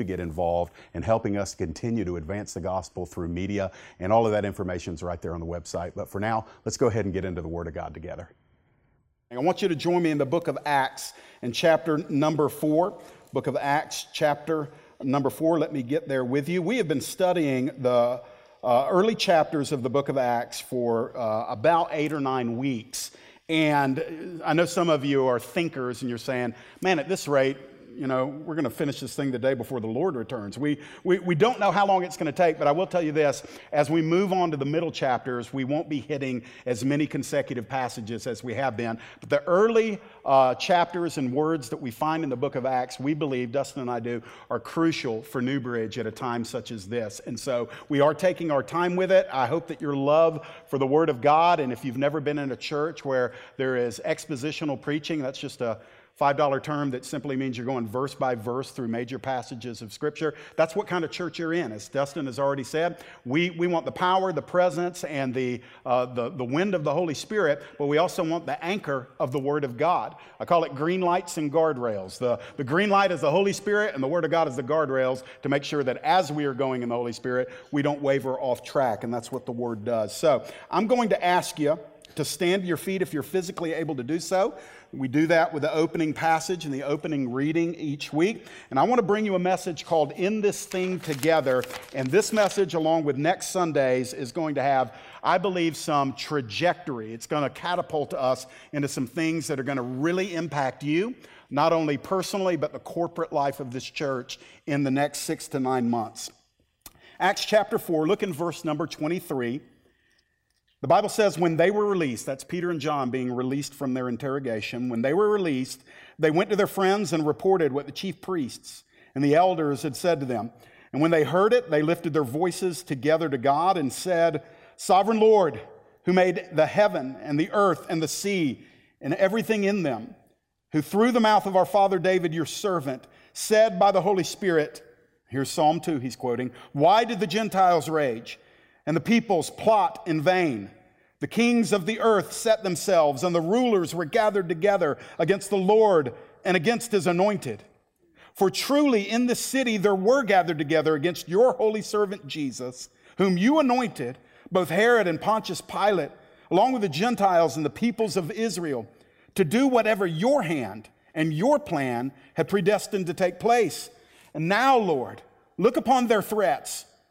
to get involved in helping us continue to advance the gospel through media. And all of that information is right there on the website. But for now, let's go ahead and get into the Word of God together. I want you to join me in the book of Acts in chapter number four. Book of Acts, chapter number four. Let me get there with you. We have been studying the uh, early chapters of the book of Acts for uh, about eight or nine weeks. And I know some of you are thinkers and you're saying, man, at this rate, you know, we're going to finish this thing the day before the Lord returns. We, we, we don't know how long it's going to take, but I will tell you this as we move on to the middle chapters, we won't be hitting as many consecutive passages as we have been. But the early uh, chapters and words that we find in the book of Acts, we believe, Dustin and I do, are crucial for New Bridge at a time such as this. And so we are taking our time with it. I hope that your love for the Word of God, and if you've never been in a church where there is expositional preaching, that's just a $5 term that simply means you're going verse by verse through major passages of Scripture. That's what kind of church you're in. As Dustin has already said, we, we want the power, the presence, and the, uh, the, the wind of the Holy Spirit, but we also want the anchor of the Word of God. I call it green lights and guardrails. The, the green light is the Holy Spirit, and the Word of God is the guardrails to make sure that as we are going in the Holy Spirit, we don't waver off track, and that's what the Word does. So I'm going to ask you to stand to your feet if you're physically able to do so. We do that with the opening passage and the opening reading each week. And I want to bring you a message called In This Thing Together. And this message, along with next Sunday's, is going to have, I believe, some trajectory. It's going to catapult us into some things that are going to really impact you, not only personally, but the corporate life of this church in the next six to nine months. Acts chapter 4, look in verse number 23. The Bible says when they were released, that's Peter and John being released from their interrogation, when they were released, they went to their friends and reported what the chief priests and the elders had said to them. And when they heard it, they lifted their voices together to God and said, Sovereign Lord, who made the heaven and the earth and the sea and everything in them, who through the mouth of our father David, your servant, said by the Holy Spirit, here's Psalm 2, he's quoting, Why did the Gentiles rage? And the peoples plot in vain. The kings of the earth set themselves, and the rulers were gathered together against the Lord and against his anointed. For truly in this city there were gathered together against your holy servant Jesus, whom you anointed, both Herod and Pontius Pilate, along with the Gentiles and the peoples of Israel, to do whatever your hand and your plan had predestined to take place. And now, Lord, look upon their threats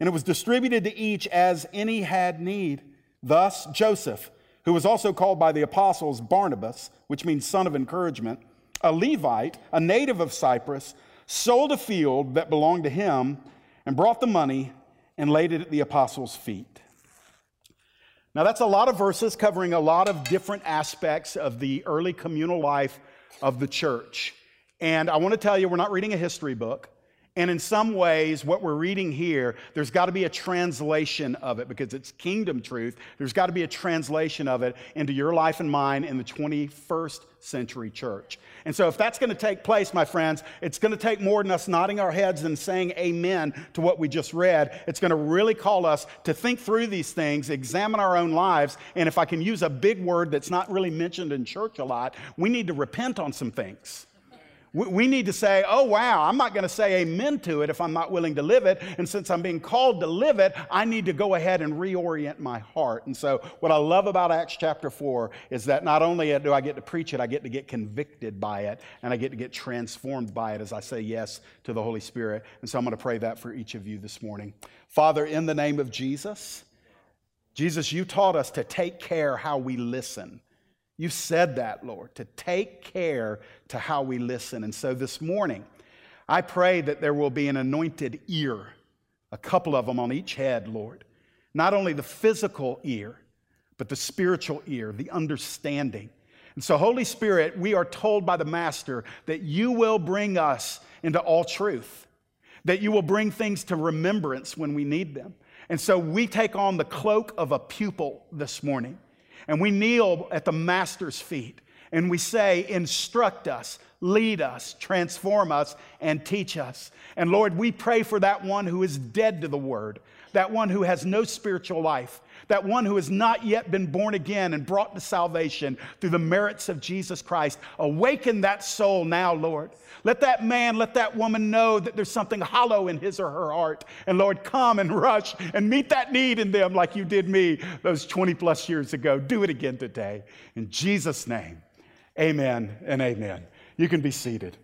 and it was distributed to each as any had need. Thus, Joseph, who was also called by the apostles Barnabas, which means son of encouragement, a Levite, a native of Cyprus, sold a field that belonged to him and brought the money and laid it at the apostles' feet. Now, that's a lot of verses covering a lot of different aspects of the early communal life of the church. And I want to tell you, we're not reading a history book. And in some ways, what we're reading here, there's got to be a translation of it because it's kingdom truth. There's got to be a translation of it into your life and mine in the 21st century church. And so, if that's going to take place, my friends, it's going to take more than us nodding our heads and saying amen to what we just read. It's going to really call us to think through these things, examine our own lives, and if I can use a big word that's not really mentioned in church a lot, we need to repent on some things. We need to say, oh, wow, I'm not going to say amen to it if I'm not willing to live it. And since I'm being called to live it, I need to go ahead and reorient my heart. And so, what I love about Acts chapter 4 is that not only do I get to preach it, I get to get convicted by it, and I get to get transformed by it as I say yes to the Holy Spirit. And so, I'm going to pray that for each of you this morning. Father, in the name of Jesus, Jesus, you taught us to take care how we listen. You said that, Lord, to take care to how we listen. And so this morning, I pray that there will be an anointed ear, a couple of them on each head, Lord. Not only the physical ear, but the spiritual ear, the understanding. And so, Holy Spirit, we are told by the Master that you will bring us into all truth, that you will bring things to remembrance when we need them. And so, we take on the cloak of a pupil this morning, and we kneel at the Master's feet, and we say, Instruct us, lead us, transform us, and teach us. And Lord, we pray for that one who is dead to the word, that one who has no spiritual life that one who has not yet been born again and brought to salvation through the merits of Jesus Christ. Awaken that soul now, Lord. Let that man, let that woman know that there's something hollow in his or her heart. And Lord, come and rush and meet that need in them like you did me those 20 plus years ago. Do it again today. In Jesus' name, amen and amen. You can be seated.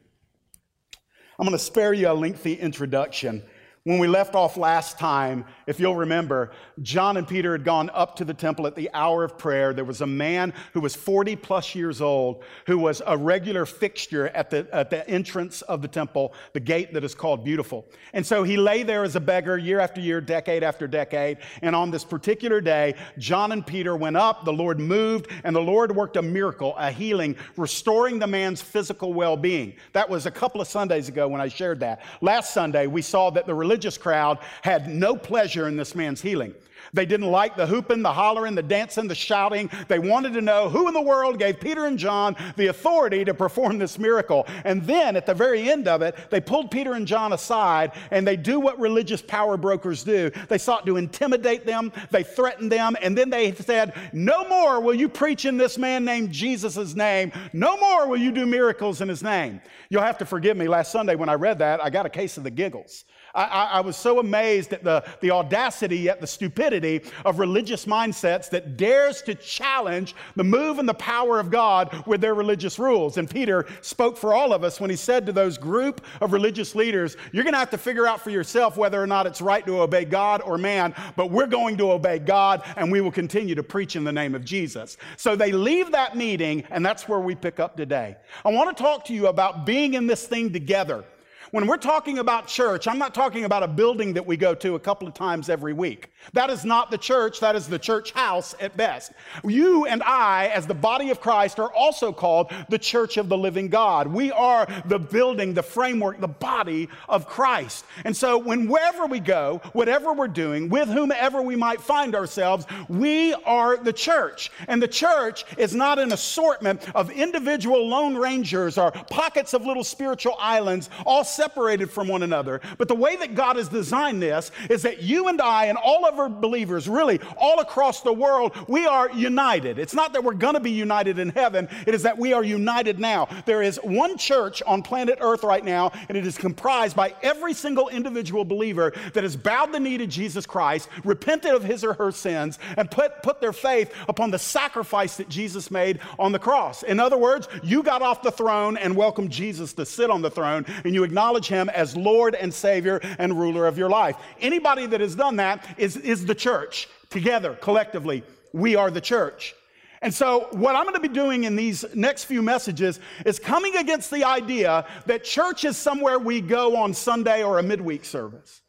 I'm going to spare you a lengthy introduction. When we left off last time, if you'll remember, John and Peter had gone up to the temple at the hour of prayer. There was a man who was 40 plus years old who was a regular fixture at the, at the entrance of the temple, the gate that is called Beautiful. And so he lay there as a beggar year after year, decade after decade. And on this particular day, John and Peter went up, the Lord moved, and the Lord worked a miracle, a healing, restoring the man's physical well being. That was a couple of Sundays ago when I shared that. Last Sunday, we saw that the religious religious crowd had no pleasure in this man's healing. They didn't like the hooping, the hollering, the dancing, the shouting. They wanted to know who in the world gave Peter and John the authority to perform this miracle. And then at the very end of it, they pulled Peter and John aside and they do what religious power brokers do. They sought to intimidate them, they threatened them, and then they said, No more will you preach in this man named Jesus' name. No more will you do miracles in his name. You'll have to forgive me. Last Sunday when I read that, I got a case of the giggles. I, I, was so amazed at the, the audacity yet the stupidity of religious mindsets that dares to challenge the move and the power of God with their religious rules. And Peter spoke for all of us when he said to those group of religious leaders, You're going to have to figure out for yourself whether or not it's right to obey God or man, but we're going to obey God and we will continue to preach in the name of Jesus. So they leave that meeting, and that's where we pick up today. I want to talk to you about being in this thing together. When we're talking about church, I'm not talking about a building that we go to a couple of times every week. That is not the church, that is the church house at best. You and I, as the body of Christ, are also called the church of the living God. We are the building, the framework, the body of Christ. And so, whenever we go, whatever we're doing, with whomever we might find ourselves, we are the church. And the church is not an assortment of individual lone rangers or pockets of little spiritual islands, all separated from one another. But the way that God has designed this is that you and I and all of our believers, really all across the world, we are united. It's not that we're going to be united in heaven, it is that we are united now. There is one church on planet Earth right now, and it is comprised by every single individual believer that has bowed the knee to Jesus Christ, repented of his or her sins, and put, put their faith upon the sacrifice that Jesus made on the cross. In other words, you got off the throne and welcomed Jesus to sit on the throne, and you acknowledge him as Lord and Savior and ruler of your life. Anybody that has done that is, is the church. Together, collectively, we are the church. And so, what I'm going to be doing in these next few messages is coming against the idea that church is somewhere we go on Sunday or a midweek service.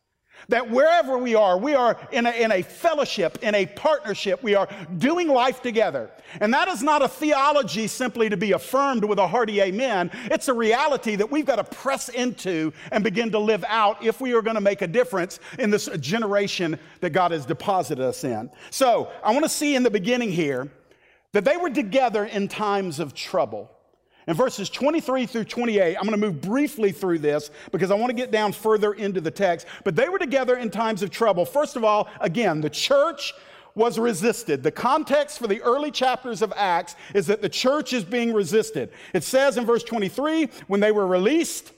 That wherever we are, we are in a, in a fellowship, in a partnership, we are doing life together. And that is not a theology simply to be affirmed with a hearty amen. It's a reality that we've got to press into and begin to live out if we are going to make a difference in this generation that God has deposited us in. So I want to see in the beginning here that they were together in times of trouble. In verses 23 through 28, I'm going to move briefly through this because I want to get down further into the text. But they were together in times of trouble. First of all, again, the church was resisted. The context for the early chapters of Acts is that the church is being resisted. It says in verse 23 when they were released,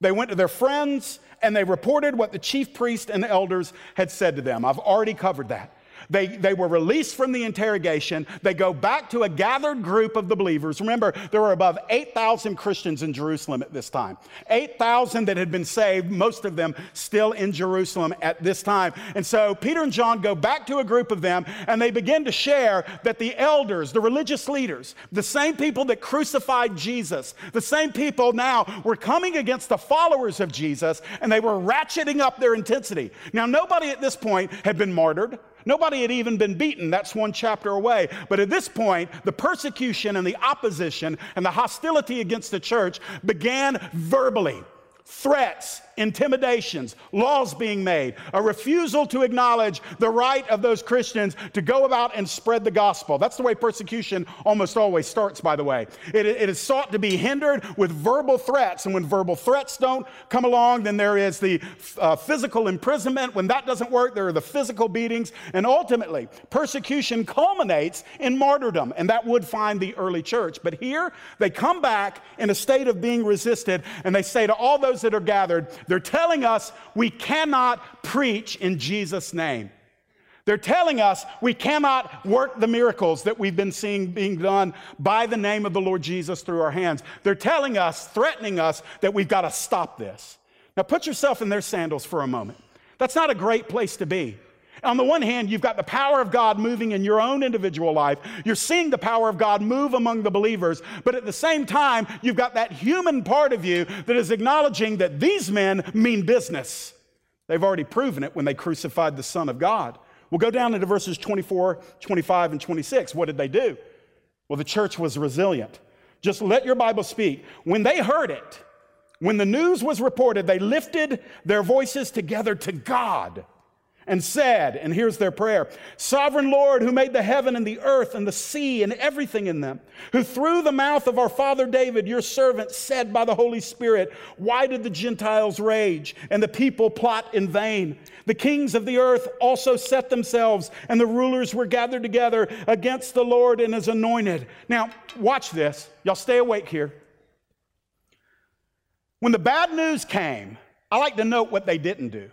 they went to their friends and they reported what the chief priest and the elders had said to them. I've already covered that. They, they were released from the interrogation. They go back to a gathered group of the believers. Remember, there were above 8,000 Christians in Jerusalem at this time. 8,000 that had been saved, most of them still in Jerusalem at this time. And so Peter and John go back to a group of them and they begin to share that the elders, the religious leaders, the same people that crucified Jesus, the same people now were coming against the followers of Jesus and they were ratcheting up their intensity. Now, nobody at this point had been martyred. Nobody had even been beaten. That's one chapter away. But at this point, the persecution and the opposition and the hostility against the church began verbally threats, intimidations, laws being made, a refusal to acknowledge the right of those Christians to go about and spread the gospel. That's the way persecution almost always starts, by the way. It, it is sought to be hindered with verbal threats, and when verbal threats don't come along, then there is the uh, physical imprisonment. When that doesn't work, there are the physical beatings, and ultimately, persecution culminates in martyrdom, and that would find the early church. But here, they come back in a state of being resisted, and they say to all those those that are gathered, they're telling us we cannot preach in Jesus' name. They're telling us we cannot work the miracles that we've been seeing being done by the name of the Lord Jesus through our hands. They're telling us, threatening us, that we've got to stop this. Now, put yourself in their sandals for a moment. That's not a great place to be. On the one hand, you've got the power of God moving in your own individual life. You're seeing the power of God move among the believers. But at the same time, you've got that human part of you that is acknowledging that these men mean business. They've already proven it when they crucified the Son of God. We'll go down into verses 24, 25, and 26. What did they do? Well, the church was resilient. Just let your Bible speak. When they heard it, when the news was reported, they lifted their voices together to God and said, and here's their prayer Sovereign Lord, who made the heaven and the earth and the sea and everything in them, who through the mouth of our father David, your servant, said by the Holy Spirit, Why did the Gentiles rage and the people plot in vain? The kings of the earth also set themselves, and the rulers were gathered together against the Lord and his anointed. Now, watch this. Y'all stay awake here. When the bad news came, I like to note what they didn't do.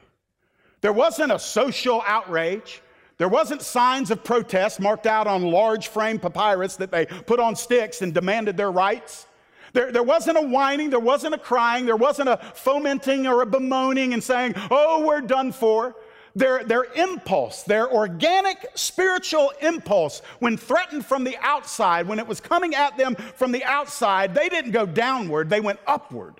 There wasn't a social outrage. There wasn't signs of protest marked out on large frame papyrus that they put on sticks and demanded their rights. There, there wasn't a whining, there wasn't a crying, there wasn't a fomenting or a bemoaning and saying, oh, we're done for. Their, their impulse, their organic spiritual impulse, when threatened from the outside, when it was coming at them from the outside, they didn't go downward, they went upward.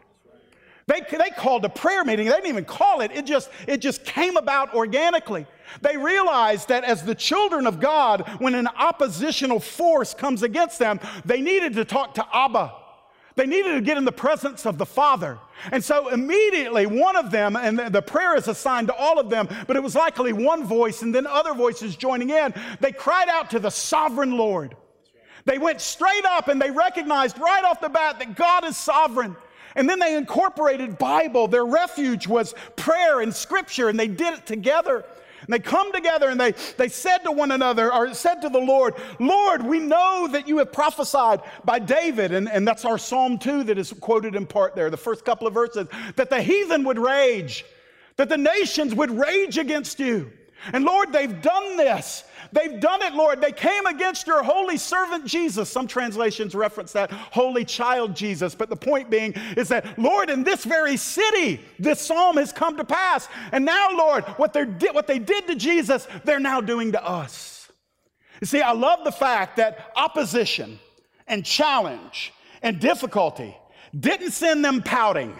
They, they called a prayer meeting. They didn't even call it. It just, it just came about organically. They realized that as the children of God, when an oppositional force comes against them, they needed to talk to Abba. They needed to get in the presence of the Father. And so immediately, one of them, and the prayer is assigned to all of them, but it was likely one voice and then other voices joining in. They cried out to the sovereign Lord. They went straight up and they recognized right off the bat that God is sovereign. And then they incorporated Bible. Their refuge was prayer and scripture, and they did it together. And they come together and they, they said to one another, or said to the Lord, Lord, we know that you have prophesied by David, and, and that's our Psalm 2 that is quoted in part there, the first couple of verses, that the heathen would rage, that the nations would rage against you. And Lord, they've done this. They've done it, Lord. They came against your holy servant Jesus. Some translations reference that holy child Jesus. But the point being is that, Lord, in this very city, this psalm has come to pass. And now, Lord, what, they what they did to Jesus, they're now doing to us. You see, I love the fact that opposition and challenge and difficulty didn't send them pouting,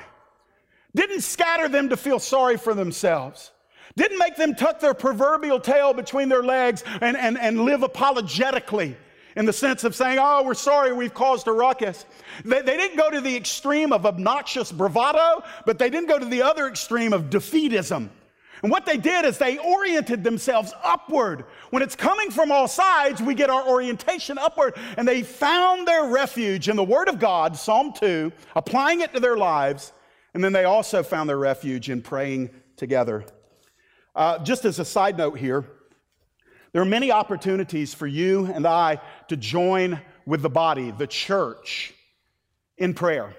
didn't scatter them to feel sorry for themselves. Didn't make them tuck their proverbial tail between their legs and, and, and live apologetically in the sense of saying, oh, we're sorry we've caused a ruckus. They, they, didn't go to the extreme of obnoxious bravado, but they didn't go to the other extreme of defeatism. And what they did is they oriented themselves upward. When it's coming from all sides, we get our orientation upward. And they found their refuge in the Word of God, Psalm 2, applying it to their lives. And then they also found their refuge in praying together. Uh, just as a side note here, there are many opportunities for you and I to join with the body, the church, in prayer.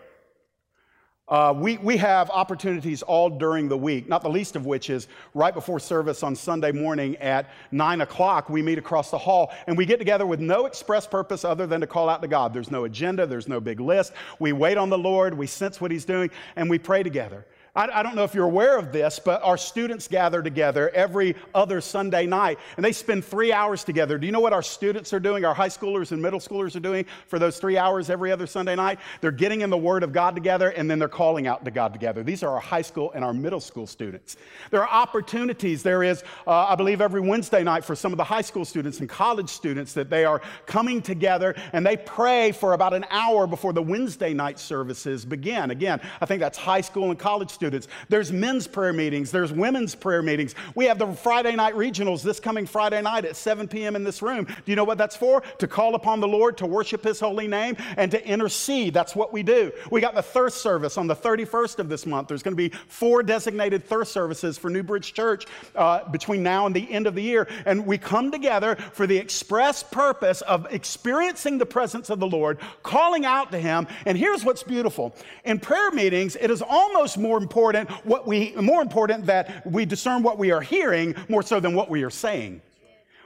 Uh, we, we have opportunities all during the week, not the least of which is right before service on Sunday morning at 9 o'clock. We meet across the hall and we get together with no express purpose other than to call out to God. There's no agenda, there's no big list. We wait on the Lord, we sense what He's doing, and we pray together. I, don't know if you're aware of this, but our students gather together every other Sunday night and they spend three hours together. Do you know what our students are doing, our high schoolers and middle schoolers are doing for those three hours every other Sunday night? They're getting in the Word of God together and then they're calling out to God together. These are our high school and our middle school students. There are opportunities. There is, uh, I believe, every Wednesday night for some of the high school students and college students that they are coming together and they pray for about an hour before the Wednesday night services begin. Again, I think that's high school and college students students. There's men's prayer meetings, there's women's prayer meetings. We have the Friday night regionals this coming Friday night at 7 p.m. in this room. Do you know what that's for? To call upon the Lord, to worship his holy name, and to intercede. That's what we do. We got the thirst service on the 31st of this month. There's going to be four designated thirst services for New Bridge Church uh, between now and the end of the year. And we come together for the express purpose of experiencing the presence of the Lord, calling out to him. And here's what's beautiful in prayer meetings, it is almost more important important what we more important that we discern what we are hearing more so than what we are saying.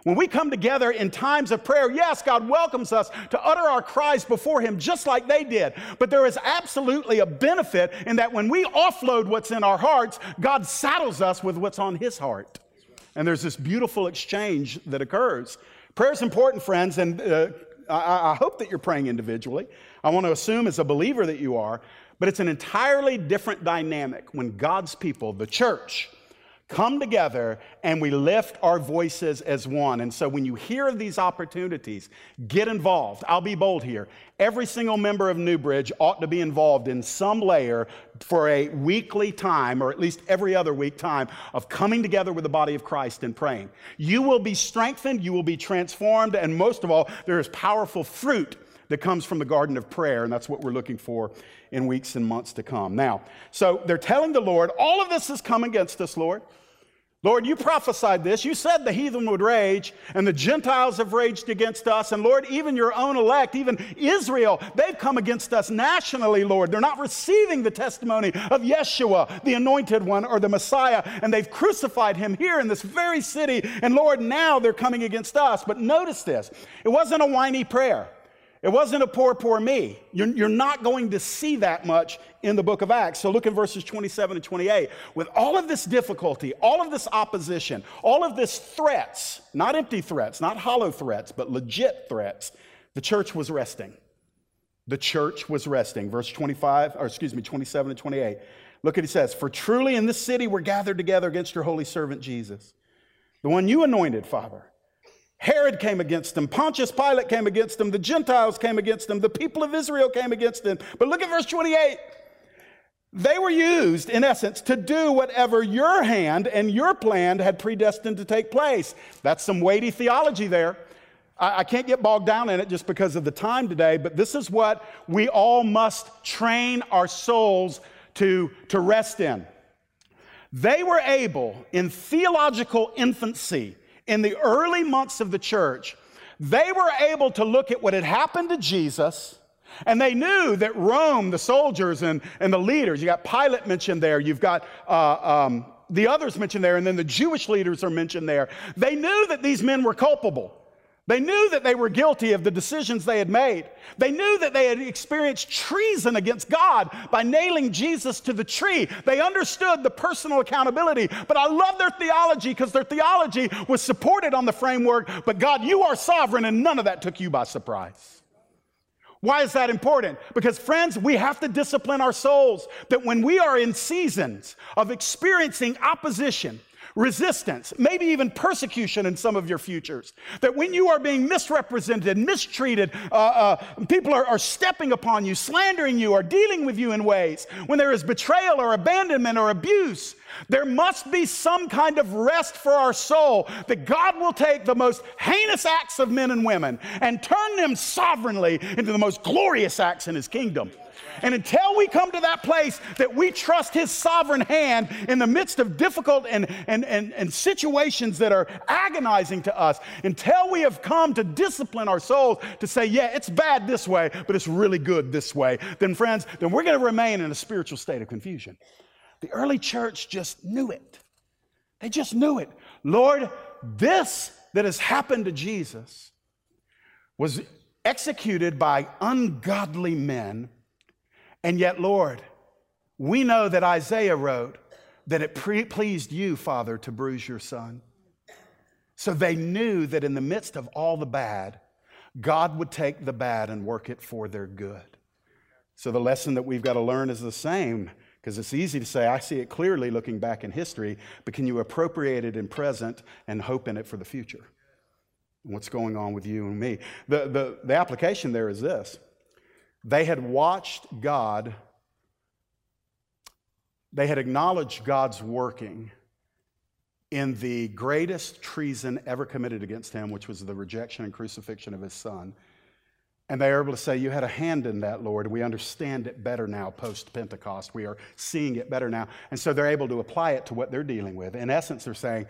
When we come together in times of prayer, yes, God welcomes us to utter our cries before Him just like they did. But there is absolutely a benefit in that when we offload what's in our hearts, God saddles us with what's on His heart. And there's this beautiful exchange that occurs. Prayer is important, friends, and uh, I, I hope that you're praying individually. I want to assume as a believer that you are. But it's an entirely different dynamic when God's people, the church, come together and we lift our voices as one. And so when you hear of these opportunities, get involved. I'll be bold here. Every single member of Newbridge ought to be involved in some layer for a weekly time, or at least every other week time, of coming together with the body of Christ and praying. You will be strengthened, you will be transformed, and most of all, there is powerful fruit that comes from the garden of prayer, and that's what we're looking for in weeks and months to come. Now, so they're telling the Lord, all of this has come against us, Lord. Lord, you prophesied this. You said the heathen would rage, and the Gentiles have raged against us. And Lord, even your own elect, even Israel, they've come against us nationally, Lord. They're not receiving the testimony of Yeshua, the anointed one, or the Messiah, and they've crucified him here in this very city. And Lord, now they're coming against us. But notice this it wasn't a whiny prayer. It wasn't a poor, poor me. You're, you're, not going to see that much in the book of Acts. So look at verses 27 and 28. With all of this difficulty, all of this opposition, all of this threats, not empty threats, not hollow threats, but legit threats, the church was resting. The church was resting. Verse 25, or excuse me, 27 and 28. Look at it says, For truly in this city we're gathered together against your holy servant Jesus, the one you anointed, Father Herod came against them. Pontius Pilate came against them. The Gentiles came against them. The people of Israel came against them. But look at verse 28. They were used, in essence, to do whatever your hand and your plan had predestined to take place. That's some weighty theology there. I, can't get bogged down in it just because of the time today, but this is what we all must train our souls to, to rest in. They were able, in theological infancy, in the early months of the church, they were able to look at what had happened to Jesus. And they knew that Rome, the soldiers and, and the leaders, you got Pilate mentioned there, you've got uh, um, the others mentioned there, and then the Jewish leaders are mentioned there. They knew that these men were culpable. They knew that they were guilty of the decisions they had made. They knew that they had experienced treason against God by nailing Jesus to the tree. They understood the personal accountability. But I love their theology because their theology was supported on the framework, but God, you are sovereign, and none of that took you by surprise. Why is that important? Because, friends, we have to discipline our souls that when we are in seasons of experiencing opposition, resistance, maybe even persecution in some of your futures. That when you are being misrepresented, mistreated, uh, uh, people are, are stepping upon you, slandering you, or dealing with you in ways, when there is betrayal or abandonment or abuse, There must be some kind of rest for our soul that God will take the most heinous acts of men and women and turn them sovereignly into the most glorious acts in His kingdom. And until we come to that place that we trust His sovereign hand in the midst of difficult and, and, and, and situations that are agonizing to us, until we have come to discipline our souls to say, yeah, it's bad this way, but it's really good this way, then, friends, then we're going to remain in a spiritual state of confusion. The early church just knew it. They just knew it. Lord, this that has happened to Jesus was executed by ungodly men. And yet, Lord, we know that Isaiah wrote that it pre- pleased you, Father, to bruise your son. So they knew that in the midst of all the bad, God would take the bad and work it for their good. So the lesson that we've got to learn is the same. Because it's easy to say, I see it clearly looking back in history, but can you appropriate it in present and hope in it for the future? What's going on with you and me? The, the, the application there is this they had watched God, they had acknowledged God's working in the greatest treason ever committed against him, which was the rejection and crucifixion of his son. And they are able to say, You had a hand in that, Lord. We understand it better now post Pentecost. We are seeing it better now. And so they're able to apply it to what they're dealing with. In essence, they're saying,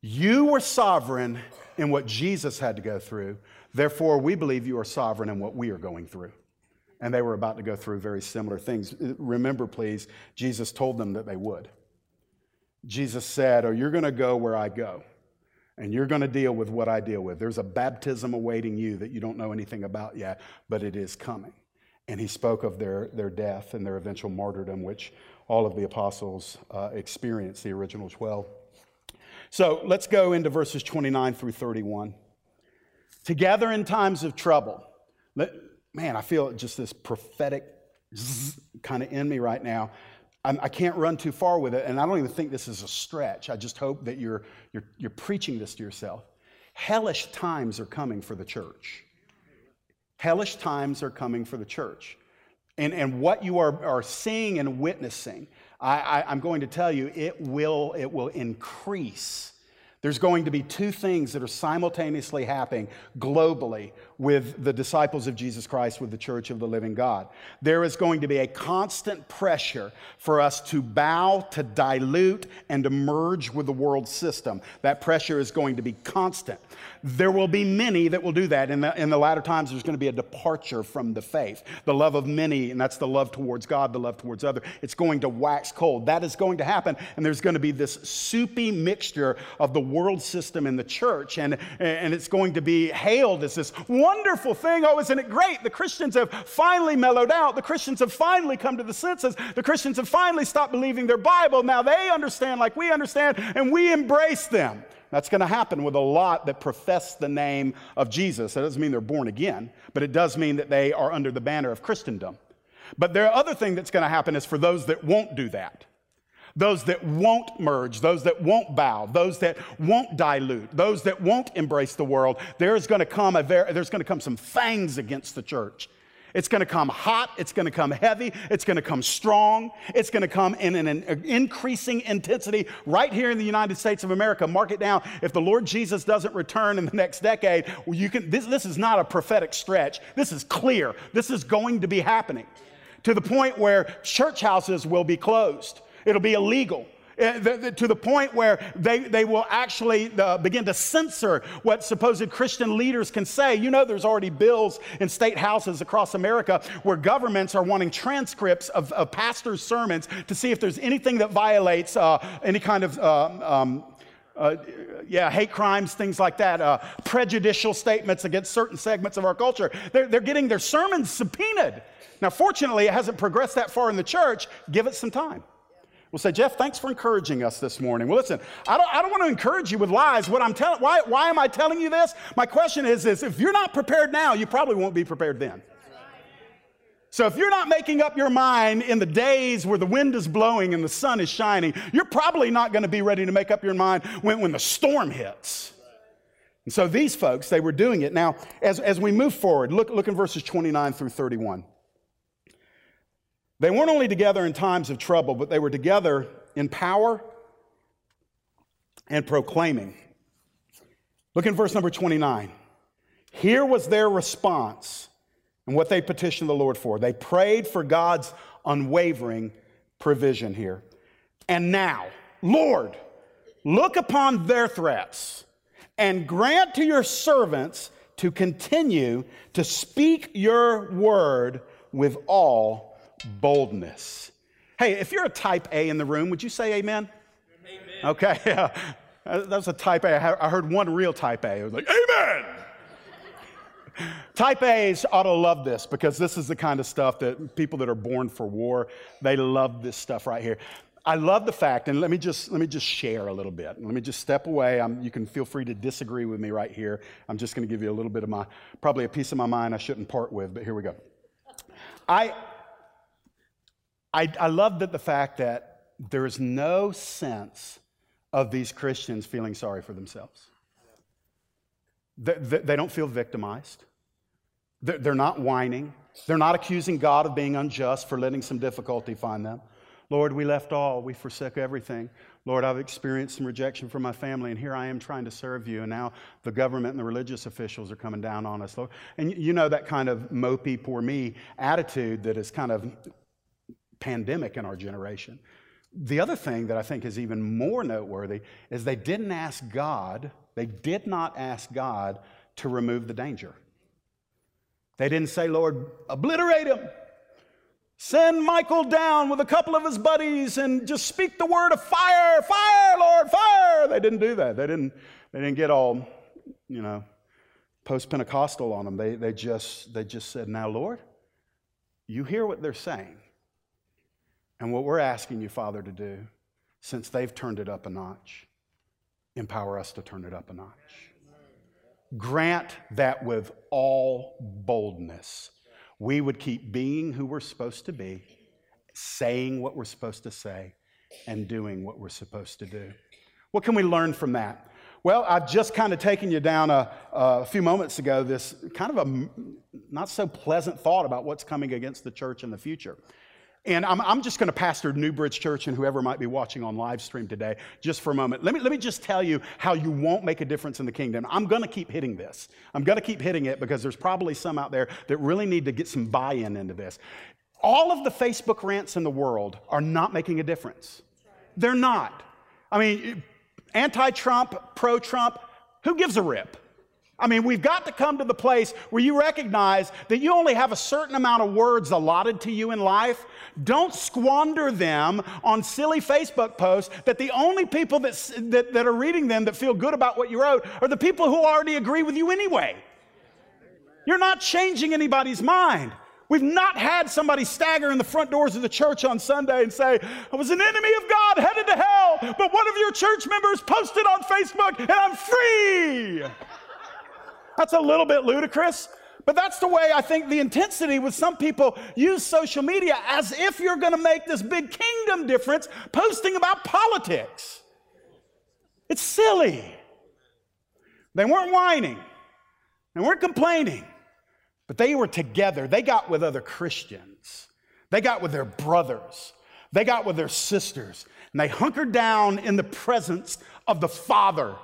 You were sovereign in what Jesus had to go through. Therefore, we believe you are sovereign in what we are going through. And they were about to go through very similar things. Remember, please, Jesus told them that they would. Jesus said, Or you're going to go where I go and you're going to deal with what I deal with. There's a baptism awaiting you that you don't know anything about yet, but it is coming. And he spoke of their, their death and their eventual martyrdom, which all of the apostles uh, experienced, the original 12. So let's go into verses 29 through 31. Together in times of trouble. Let, man, I feel just this prophetic kind of in me right now. I'm, I can not run too far with it, and I don't even think this is a stretch. I just hope that you're, you're, you're preaching this to yourself. Hellish times are coming for the church. Hellish times are coming for the church. And, and what you are, are seeing and witnessing, I, I, I'm going to tell you, it will, it will increase there's going to be two things that are simultaneously happening globally with the disciples of Jesus Christ, with the church of the living God. There is going to be a constant pressure for us to bow, to dilute, and to merge with the world system. That pressure is going to be constant. There will be many that will do that. In the, in the latter times, there's going to be a departure from the faith. The love of many, and that's the love towards God, the love towards other, it's going to wax cold. That is going to happen, and there's going to be this soupy mixture of the world system and the church, and, and it's going to be hailed as this wonderful thing. Oh, isn't it great? The Christians have finally mellowed out. The Christians have finally come to the senses. The Christians have finally stopped believing their Bible. Now they understand like we understand, and we embrace them. That's going to happen with a lot that profess the name of Jesus. That doesn't mean they're born again, but it does mean that they are under the banner of Christendom. But the other thing that's going to happen is for those that won't do that, those that won't merge, those that won't bow, those that won't dilute, those that won't embrace the world, there's going to come a ver- there's going to come some fangs against the church. It's going to come hot. It's going to come heavy. It's going to come strong. It's going to come in an, an, increasing intensity right here in the United States of America. Mark it down. If the Lord Jesus doesn't return in the next decade, well, you can, this, this is not a prophetic stretch. This is clear. This is going to be happening to the point where church houses will be closed. It'll be illegal. Uh, to the point where they, they will actually uh, begin to censor what supposed Christian leaders can say. You know, there's already bills in state houses across America where governments are wanting transcripts of, of pastors' sermons to see if there's anything that violates uh, any kind of. Um, um, uh, yeah, hate crimes, things like that, uh, prejudicial statements against certain segments of our culture. They're, they're getting their sermons subpoenaed. Now, fortunately, it hasn't progressed that far in the church. Give it some time. We'll say, Jeff, thanks for encouraging us this morning. Well, listen, I don't, I don't want to encourage you with lies. What I'm telling, why, why am I telling you this? My question is this if you're not prepared now, you probably won't be prepared then. So if you're not making up your mind in the days where the wind is blowing and the sun is shining, you're probably not going to be ready to make up your mind when, when the storm hits. And so these folks, they were doing it. Now, as, as we move forward, look, look in verses 29 through 31. They weren't only together in times of trouble, but they were together in power and proclaiming. Look in verse number 29. Here was their response and what they petitioned the Lord for. They prayed for God's unwavering provision here. And now, Lord, look upon their threats and grant to your servants to continue to speak your word with all boldness. Hey, if you're a type A in the room, would you say amen? Amen. Okay, yeah. That was a type A. I heard one real type A. It was like, Amen. type A's ought to love this because this is the kind of stuff that people that are born for war, they love this stuff right here. I love the fact, and let me just let me just share a little bit. Let me just step away. I'm, you can feel free to disagree with me right here. I'm just going to give you a little bit of my, probably a piece of my mind I shouldn't part with, but here we go. I, I, I love that the fact that there is no sense of these Christians feeling sorry for themselves. They, they, don't feel victimized. They're, they're not whining. They're not accusing God of being unjust for letting some difficulty find them. Lord, we left all, we forsook everything. Lord, I've experienced some rejection from my family, and here I am trying to serve you, and now the government and the religious officials are coming down on us, Lord. And you know that kind of mopey, poor me attitude that is kind of pandemic in our generation. The other thing that I think is even more noteworthy is they didn't ask God, they did not ask God to remove the danger. They didn't say, Lord, obliterate him. Send Michael down with a couple of his buddies and just speak the word of fire, fire, Lord, fire. They didn't do that. They didn't, they didn't get all, you know, post Pentecostal on them. They, they, just, they just said, Now, Lord, you hear what they're saying. And what we're asking you, Father, to do, since they've turned it up a notch, empower us to turn it up a notch. Grant that with all boldness we would keep being who we're supposed to be, saying what we're supposed to say, and doing what we're supposed to do. What can we learn from that? Well, I've just kind of taken you down a, a few moments ago this kind of a not so pleasant thought about what's coming against the church in the future. And I'm, I'm just going to pastor Newbridge Church and whoever might be watching on live stream today just for a moment. Let me, let me just tell you how you won't make a difference in the kingdom. I'm going to keep hitting this. I'm going to keep hitting it because there's probably some out there that really need to get some buy in into this. All of the Facebook rants in the world are not making a difference. They're not. I mean, anti Trump, pro Trump, who gives a rip? I mean, we've got to come to the place where you recognize that you only have a certain amount of words allotted to you in life. Don't squander them on silly Facebook posts that the only people that, that, that, are reading them that feel good about what you wrote are the people who already agree with you anyway. You're not changing anybody's mind. We've not had somebody stagger in the front doors of the church on Sunday and say, I was an enemy of God headed to hell, but one of your church members posted on Facebook and I'm free. That's a little bit ludicrous. But that's the way I think the intensity with some people use social media as if you're going to make this big kingdom difference posting about politics. It's silly. They weren't whining, they weren't complaining, but they were together. They got with other Christians, they got with their brothers, they got with their sisters, and they hunkered down in the presence of the Father.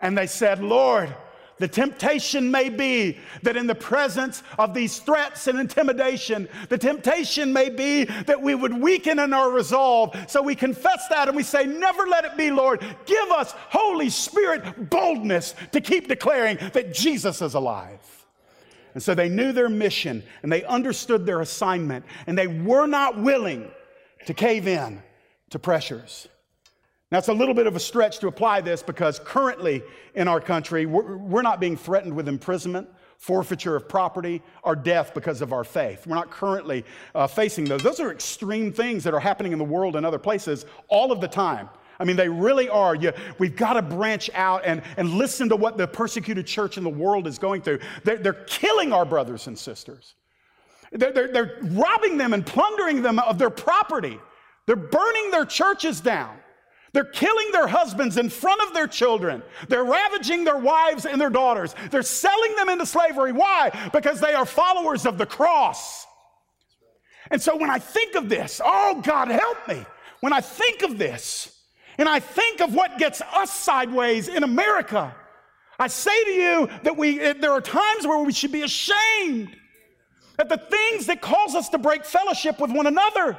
And they said, Lord, the temptation may be that in the presence of these threats and intimidation, the temptation may be that we would weaken in our resolve. So we confess that and we say, Never let it be, Lord. Give us, Holy Spirit, boldness to keep declaring that Jesus is alive. And so they knew their mission and they understood their assignment and they were not willing to cave in to pressures. Now, it's a little bit of a stretch to apply this because currently in our country, we're, we're, not being threatened with imprisonment, forfeiture of property, or death because of our faith. We're not currently uh, facing those. Those are extreme things that are happening in the world and other places all of the time. I mean, they really are. You, we've got to branch out and, and listen to what the persecuted church in the world is going through. They're, they're killing our brothers and sisters, they're, they're, they're robbing them and plundering them of their property, they're burning their churches down. They're killing their husbands in front of their children. They're ravaging their wives and their daughters. They're selling them into slavery. Why? Because they are followers of the cross. And so when I think of this, oh God, help me. when I think of this and I think of what gets us sideways in America, I say to you that we, eh, there are times where we should be ashamed at the things that cause us to break fellowship with one another.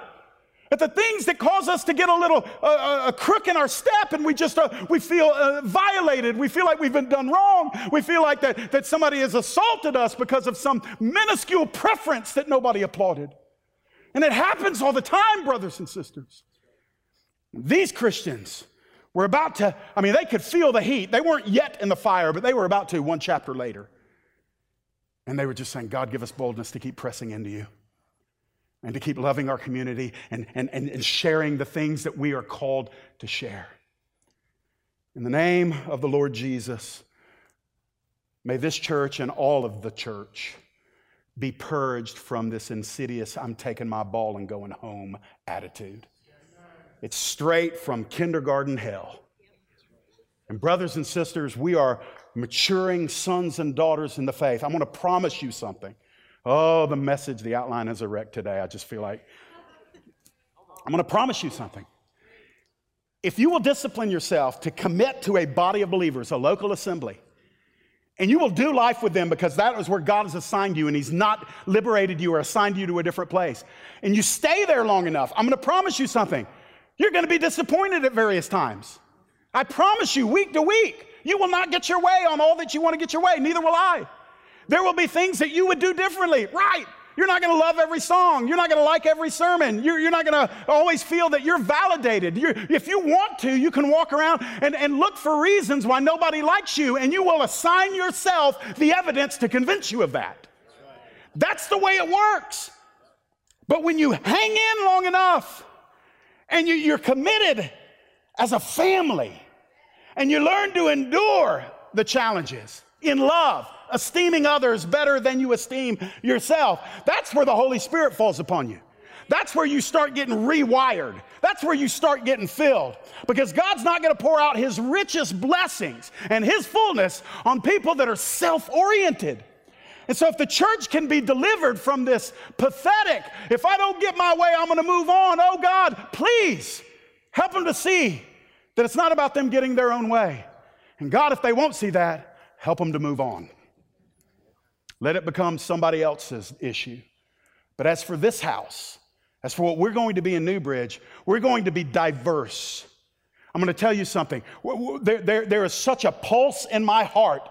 At the things that cause us to get a little uh, a crook in our step and we just uh, we feel uh, violated we feel like we've been done wrong we feel like that, that somebody has assaulted us because of some minuscule preference that nobody applauded. And it happens all the time brothers and sisters. These christians were about to i mean they could feel the heat. They weren't yet in the fire but they were about to one chapter later. And they were just saying, God, give us boldness to keep pressing into you and to keep loving our community and, and, and, and sharing the things that we are called to share. In the name of the Lord Jesus, may this church and all of the church be purged from this insidious, I'm taking my ball and going home attitude. It's straight from kindergarten hell. And, brothers and sisters, we are maturing sons and daughters in the faith. I'm going to promise you something. Oh, the message, the outline is a wreck today. I just feel like I'm going to promise you something. If you will discipline yourself to commit to a body of believers, a local assembly, and you will do life with them because that is where God has assigned you and He's not liberated you or assigned you to a different place, and you stay there long enough, I'm going to promise you something. You're going to be disappointed at various times. I promise you, week to week. You will not get your way on all that you want to get your way, neither will I. There will be things that you would do differently, right? You're not going to love every song. You're not going to like every sermon. You're, you're not going to always feel that you're validated. You're, if you want to, you can walk around and, and look for reasons why nobody likes you, and you will assign yourself the evidence to convince you of that. That's the way it works. But when you hang in long enough and you, you're committed as a family, and you learn to endure the challenges in love, esteeming others better than you esteem yourself. That's where the Holy Spirit falls upon you. That's where you start getting rewired. That's where you start getting filled. Because God's not going to pour out His richest blessings and His fullness on people that are self oriented. And so, if the church can be delivered from this pathetic, if I don't get my way, I'm going to move on, oh God, please help them to see that it's not about them getting their own way. And God, if they won't see that, help them to move on. Let it become somebody else's issue. But as for this house, as for what we're going to be in Newbridge, we're going to be diverse. I'm going to tell you something. There, there, there is such a pulse in my heart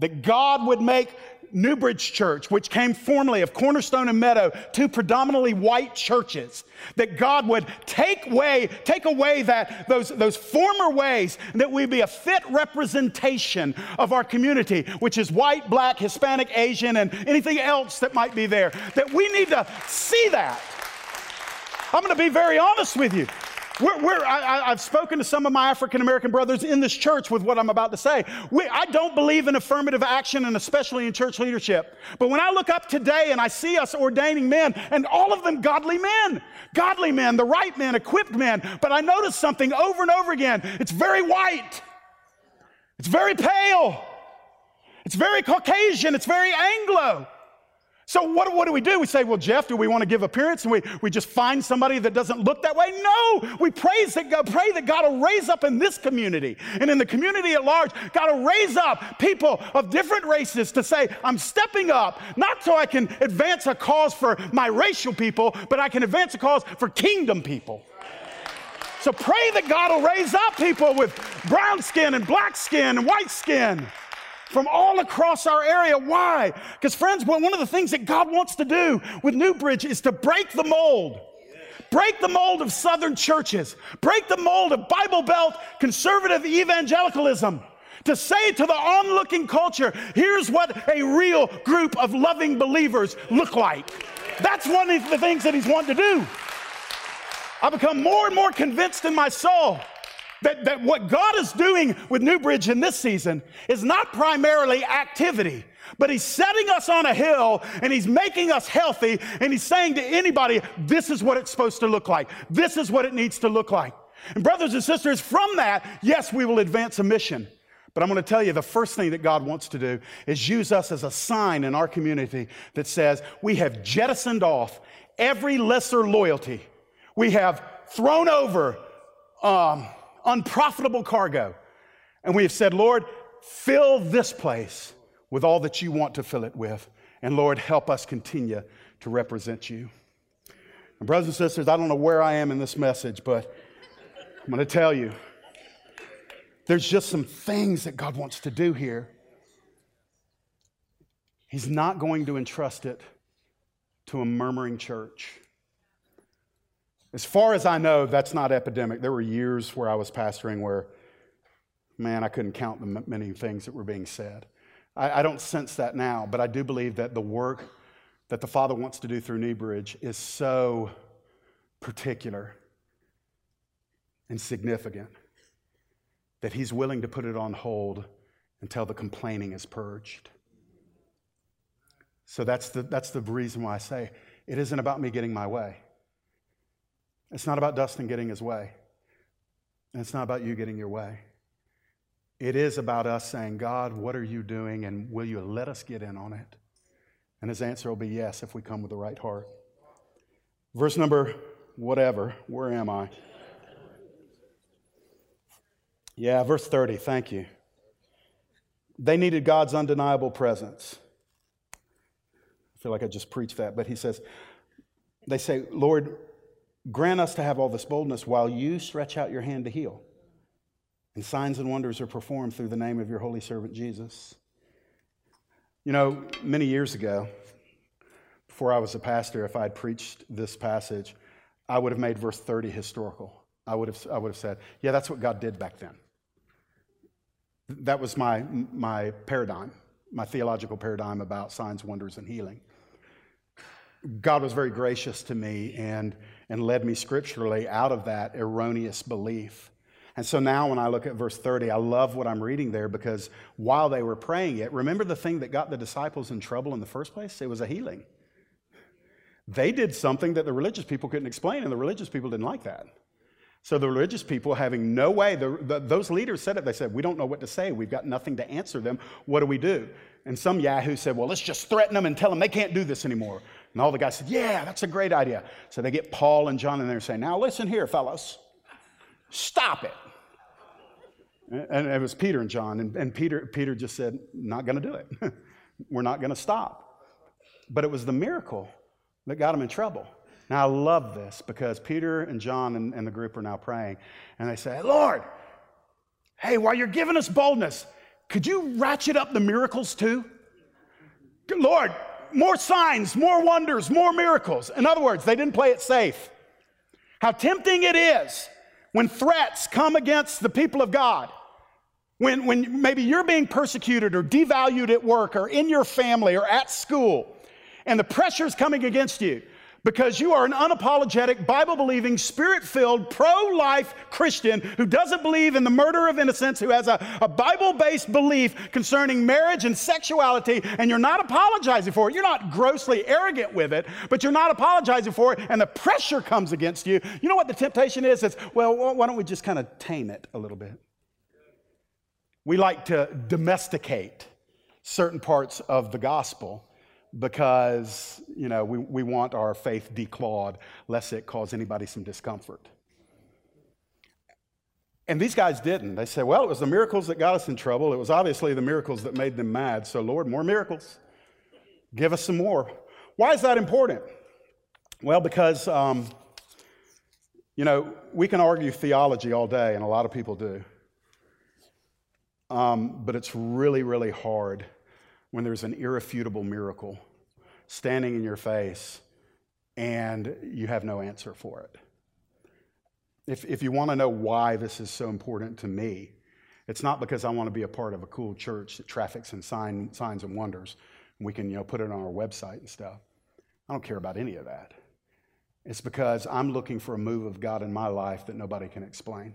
that God would make Newbridge Church, which came formerly of Cornerstone and Meadow, two predominantly white churches, that God would take away, take away that, those, those former ways, that we be a fit representation of our community, which is white, black, Hispanic, Asian, and anything else that might be there. That we need to see that. I'm going to be very honest with you. We're, we're, I, have spoken to some of my African American brothers in this church with what I'm about to say. We, I don't believe in affirmative action and especially in church leadership. But when I look up today and I see us ordaining men, and all of them godly men, godly men, the right men, equipped men, but I notice something over and over again. It's very white, it's very pale, it's very Caucasian, it's very Anglo. So what, what do we do? We say, well, Jeff, do we want to give appearance? And we, we just find somebody that doesn't look that way? No, we praise that God, pray that God will raise up in this community and in the community at large, God will raise up people of different races to say, I'm stepping up, not so I can advance a cause for my racial people, but I can advance a cause for kingdom people. So pray that God will raise up people with brown skin and black skin and white skin from all across our area. Why? Because, friends, one of the things that God wants to do with Newbridge is to break the mold. Break the mold of Southern churches. Break the mold of Bible Belt conservative evangelicalism. To say to the onlooking culture, here's what a real group of loving believers look like. That's one of the things that he's wanting to do. I become more and more convinced in my soul that, that what God is doing with Newbridge in this season is not primarily activity, but He's setting us on a hill and He's making us healthy. And He's saying to anybody, this is what it's supposed to look like. This is what it needs to look like. And, brothers and sisters, from that, yes, we will advance a mission. But I'm going to tell you the first thing that God wants to do is use us as a sign in our community that says we have jettisoned off every lesser loyalty. We have thrown over um, unprofitable cargo. And we have said, Lord, fill this place with all that you want to fill it with. And Lord, help us continue to represent you. And brothers and sisters, I don't know where I am in this message, but I'm going to tell you there's just some things that God wants to do here. He's not going to entrust it to a murmuring church. As far as I know, that's not epidemic. There were years where I was pastoring where, man, I couldn't count the many things that were being said. I, I don't sense that now, but I do believe that the work that the Father wants to do through Newbridge is so particular and significant that He's willing to put it on hold until the complaining is purged. So that's the, that's the reason why I say it isn't about me getting my way. It's not about Dustin getting his way. And it's not about you getting your way. It is about us saying, God, what are you doing? And will you let us get in on it? And his answer will be yes if we come with the right heart. Verse number whatever. Where am I? Yeah, verse 30. Thank you. They needed God's undeniable presence. I feel like I just preached that, but he says, they say, Lord, grant us to have all this boldness while you stretch out your hand to heal. And signs and wonders are performed through the name of your holy servant Jesus. You know, many years ago, before I was a pastor, if I'd preached this passage, I would have made verse 30 historical. I would have, I would have said, yeah, that's what God did back then. That was my, my paradigm, my theological paradigm about signs, wonders, and healing. God was very gracious to me and, and led me scripturally out of that erroneous belief. And so now when I look at verse 30, I love what I'm reading there because while they were praying it, remember the thing that got the disciples in trouble in the first place? It was a healing. They did something that the religious people couldn't explain, and the religious people didn't like that. So the religious people, having no way, the, the, those leaders said it. They said, We don't know what to say. We've got nothing to answer them. What do we do? And some Yahoo said, Well, let's just threaten them and tell them they can't do this anymore. And all the guys said, Yeah, that's a great idea. So they get Paul and John in there and say, Now listen here, fellas, stop it. And it was Peter and John. And, and Peter, Peter just said, Not going to do it. We're not going to stop. But it was the miracle that got him in trouble. Now, I love this because Peter and John and, and the group are now praying, and they say, Lord, hey, while you're giving us boldness, could you ratchet up the miracles too? Lord, more signs, more wonders, more miracles. In other words, they didn't play it safe. How tempting it is when threats come against the people of God. When, when maybe you're being persecuted or devalued at work or in your family or at school, and the pressure is coming against you because you are an unapologetic, Bible believing, spirit filled, pro life Christian who doesn't believe in the murder of innocents, who has a, a Bible based belief concerning marriage and sexuality, and you're not apologizing for it. You're not grossly arrogant with it, but you're not apologizing for it, and the pressure comes against you. You know what the temptation is? It's, well, why don't we just kind of tame it a little bit? We like to domesticate certain parts of the gospel because, you know, we, we want our faith declawed lest it cause anybody some discomfort. And these guys didn't. They said, well, it was the miracles that got us in trouble. It was obviously the miracles that made them mad. So, Lord, more miracles. Give us some more. Why is that important? Well, because, um, you know, we can argue theology all day, and a lot of people do. Um, but it's really, really hard when there's an irrefutable miracle standing in your face and you have no answer for it. If, if you want to know why this is so important to me, it's not because I want to be a part of a cool church that traffics in sign, signs and wonders. And we can you know, put it on our website and stuff. I don't care about any of that. It's because I'm looking for a move of God in my life that nobody can explain.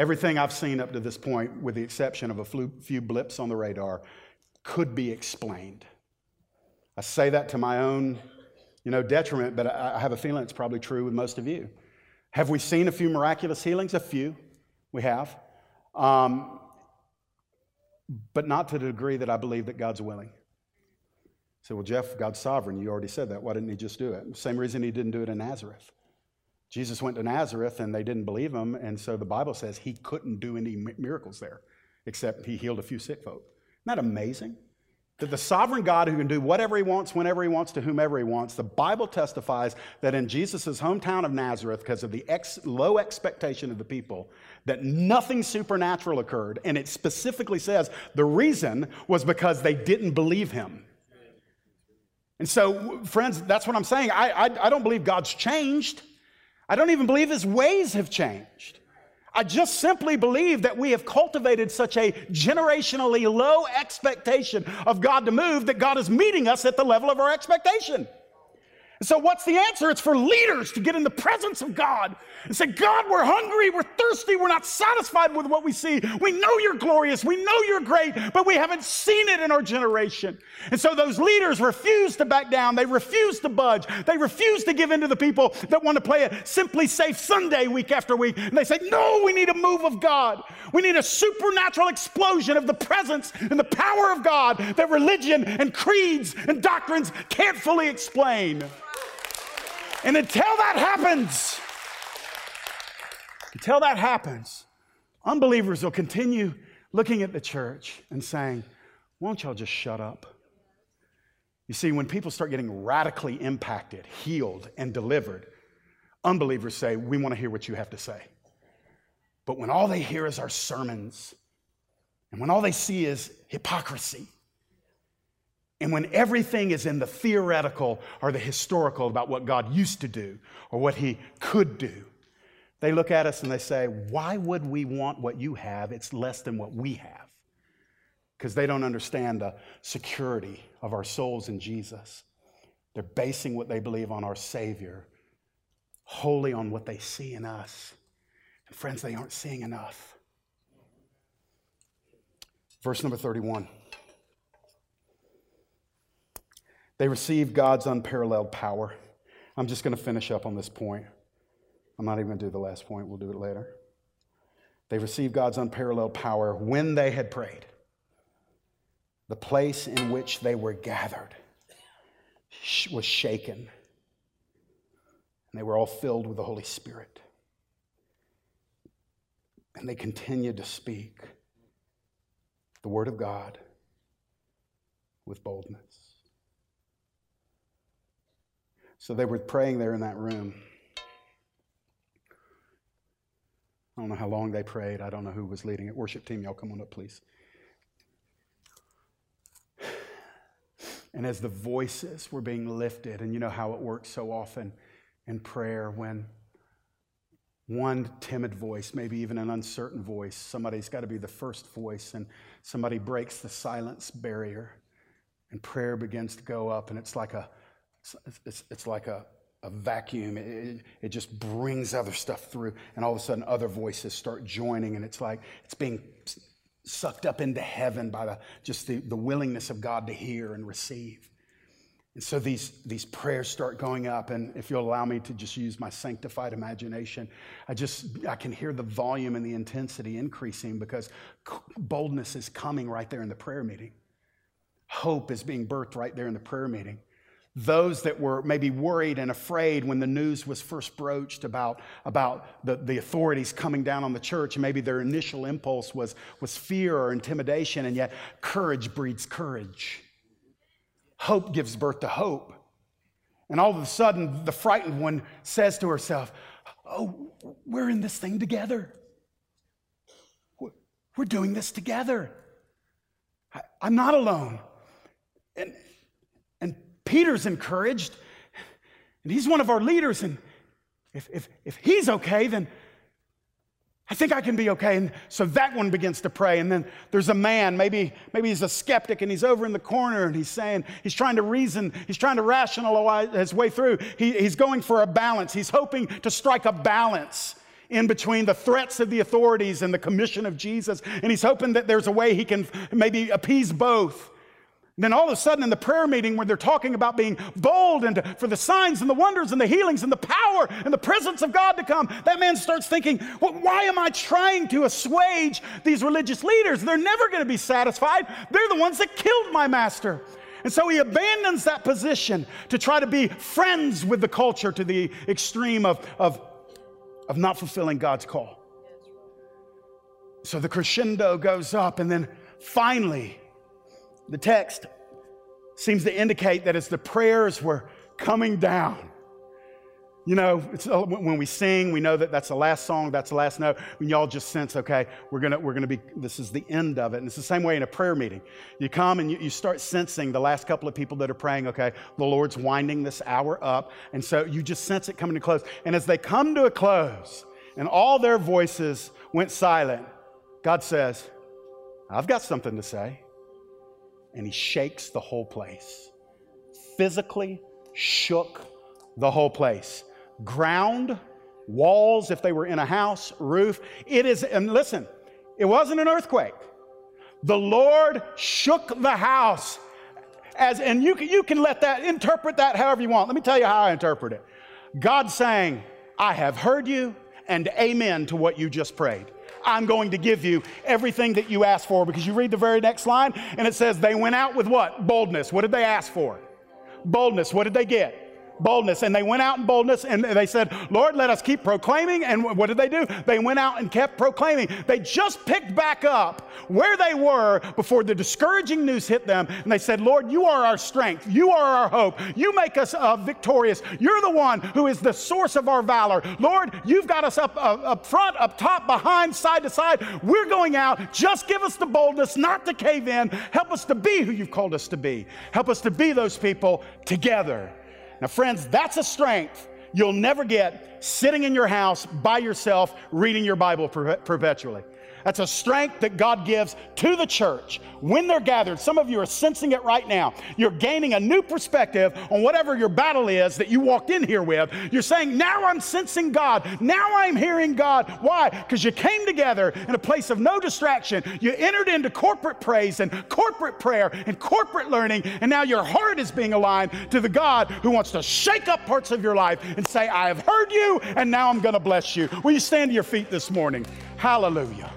Everything I've seen up to this point, with the exception of a few blips on the radar, could be explained. I say that to my own, you know, detriment, but I have a feeling it's probably true with most of you. Have we seen a few miraculous healings? A few, we have, um, but not to the degree that I believe that God's willing. Say, well, Jeff, God's sovereign. You already said that. Why didn't He just do it? Same reason He didn't do it in Nazareth. Jesus went to Nazareth and they didn't believe him, and so the Bible says he couldn't do any miracles there, except he healed a few sick folk. Isn't that amazing? That the sovereign God who can do whatever he wants, whenever he wants, to whomever he wants, the Bible testifies that in Jesus' hometown of Nazareth, because of the ex- low expectation of the people, that nothing supernatural occurred. And it specifically says the reason was because they didn't believe him. And so, friends, that's what I'm saying. I, I, I don't believe God's changed. I don't even believe his ways have changed. I just simply believe that we have cultivated such a generationally low expectation of God to move that God is meeting us at the level of our expectation. So, what's the answer? It's for leaders to get in the presence of God and say, God, we're hungry, we're thirsty, we're not satisfied with what we see. We know you're glorious, we know you're great, but we haven't seen it in our generation. And so, those leaders refuse to back down, they refuse to budge, they refuse to give in to the people that want to play a SimpliSafe Sunday week after week. And they say, No, we need a move of God. We need a supernatural explosion of the presence and the power of God that religion and creeds and doctrines can't fully explain. And until that happens, until that happens, unbelievers will continue looking at the church and saying, Won't y'all just shut up? You see, when people start getting radically impacted, healed, and delivered, unbelievers say, We want to hear what you have to say. But when all they hear is our sermons, and when all they see is hypocrisy, and when everything is in the theoretical or the historical about what God used to do or what He could do, they look at us and they say, Why would we want what you have? It's less than what we have. Because they don't understand the security of our souls in Jesus. They're basing what they believe on our Savior wholly on what they see in us. And friends, they aren't seeing enough. Verse number 31. They receive God's unparalleled power. I'm just going to finish up on this point. I'm not even going to do the last point, we'll do it later. They received God's unparalleled power when they had prayed. The place in which they were gathered was shaken, and they were all filled with the Holy Spirit. And they continued to speak the Word of God with boldness. So they were praying there in that room. I don't know how long they prayed. I don't know who was leading it. Worship team, y'all come on up, please. And as the voices were being lifted, and you know how it works so often in prayer when one timid voice, maybe even an uncertain voice, somebody's got to be the first voice, and somebody breaks the silence barrier, and prayer begins to go up, and it's like a it's, it's, it's like a, a vacuum. It, it, just brings other stuff through, and all of a sudden, other voices start joining, and it's like it's being sucked up into heaven by the, just the, the willingness of God to hear and receive. And so these, these prayers start going up, and if you'll allow me to just use my sanctified imagination, I just I can hear the volume and the intensity increasing because boldness is coming right there in the prayer meeting. Hope is being birthed right there in the prayer meeting those that were maybe worried and afraid when the news was first broached about, about the, the authorities coming down on the church. And maybe their initial impulse was, was fear or intimidation, and yet courage breeds courage. Hope gives birth to hope. And all of a sudden, the frightened one says to herself, Oh, we're in this thing together. We're doing this together. I'm not alone. And, Peter's encouraged, and he's one of our leaders. And if, if, if he's okay, then I think I can be okay. And so that one begins to pray. And then there's a man, maybe, maybe he's a skeptic, and he's over in the corner and he's saying, he's trying to reason, he's trying to rationalize his way through. He, he's going for a balance. He's hoping to strike a balance in between the threats of the authorities and the commission of Jesus. And he's hoping that there's a way he can maybe appease both. Then all of a sudden, in the prayer meeting, where they're talking about being bold and for the signs and the wonders and the healings and the power and the presence of God to come, that man starts thinking, well, why am I trying to assuage these religious leaders? They're never going to be satisfied. They're the ones that killed my master. And so he abandons that position to try to be friends with the culture to the extreme of, of of not fulfilling God's call. So the crescendo goes up, and then finally, the text seems to indicate that as the prayers were coming down, you know, uh, when we sing, we know that that's the last song, that's the last note. When y'all just sense, okay, we're gonna, we're gonna be, this is the end of it. And it's the same way in a prayer meeting. You come and you, you start sensing the last couple of people that are praying, okay, the Lord's winding this hour up. And so you just sense it coming to close. And as they come to a close and all their voices went silent, God says, I've got something to say. And he shakes the whole place, physically shook the whole place. Ground, walls, if they were in a house, roof. It is, and listen, it wasn't an earthquake. The Lord shook the house. As, and you can, you can let that, interpret that however you want. Let me tell you how I interpret it. God saying, I have heard you, and amen to what you just prayed. I'm going to give you everything that you ask for because you read the very next line and it says, They went out with what? Boldness. What did they ask for? Boldness. What did they get? Boldness. And they went out in boldness and they said, Lord, let us keep proclaiming. And what did they do? They went out and kept proclaiming. They just picked back up where they were before the discouraging news hit them. And they said, Lord, you are our strength. You are our hope. You make us uh, victorious. You're the one who is the source of our valor. Lord, you've got us up, uh, up front, up top, behind, side to side. We're going out. Just give us the boldness not to cave in. Help us to be who you've called us to be. Help us to be those people together. Now, friends, that's a strength you'll never get sitting in your house by yourself reading your Bible perpetually. That's a strength that God gives to the church when they're gathered. Some of you are sensing it right now. You're gaining a new perspective on whatever your battle is that you walked in here with. You're saying, Now I'm sensing God. Now I'm hearing God. Why? Because you came together in a place of no distraction. You entered into corporate praise and corporate prayer and corporate learning, and now your heart is being aligned to the God who wants to shake up parts of your life and say, I have heard you, and now I'm going to bless you. Will you stand to your feet this morning? Hallelujah.